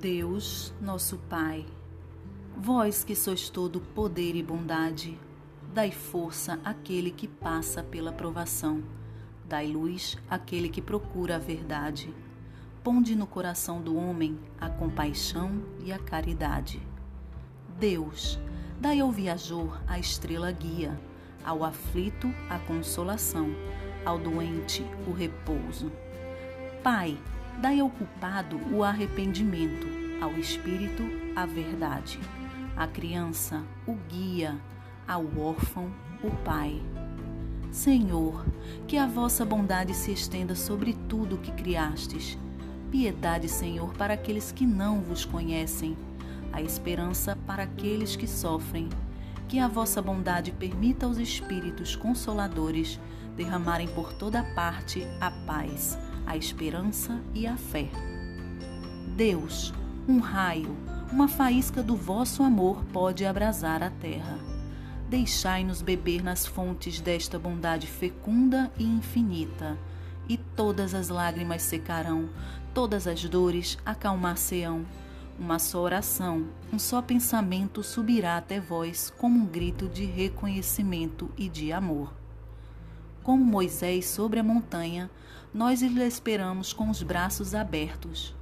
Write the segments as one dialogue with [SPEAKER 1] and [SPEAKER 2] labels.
[SPEAKER 1] Deus, nosso Pai, vós que sois todo poder e bondade, dai força àquele que passa pela provação, dai luz àquele que procura a verdade. Ponde no coração do homem a compaixão e a caridade. Deus, dai ao viajor a estrela guia, ao aflito a consolação, ao doente o repouso. Pai, Dai ao culpado o arrependimento, ao espírito a verdade, à criança o guia, ao órfão o pai. Senhor, que a vossa bondade se estenda sobre tudo o que criastes. Piedade, Senhor, para aqueles que não vos conhecem, a esperança para aqueles que sofrem. Que a vossa bondade permita aos espíritos consoladores derramarem por toda parte a paz a esperança e a fé. Deus, um raio, uma faísca do vosso amor pode abrasar a terra. Deixai-nos beber nas fontes desta bondade fecunda e infinita, e todas as lágrimas secarão, todas as dores acalmar-se-ão. Uma só oração, um só pensamento subirá até vós como um grito de reconhecimento e de amor como Moisés sobre a montanha, nós lhe esperamos com os braços abertos.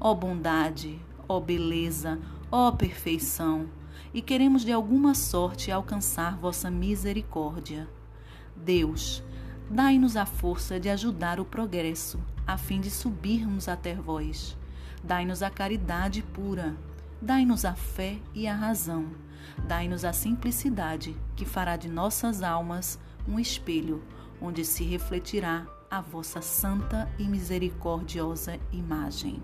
[SPEAKER 1] Ó bondade, ó beleza, ó perfeição, e queremos de alguma sorte alcançar vossa misericórdia. Deus, dai-nos a força de ajudar o progresso, a fim de subirmos até vós. Dai-nos a caridade pura, dai-nos a fé e a razão, dai-nos a simplicidade que fará de nossas almas um espelho onde se refletirá a vossa santa e misericordiosa imagem.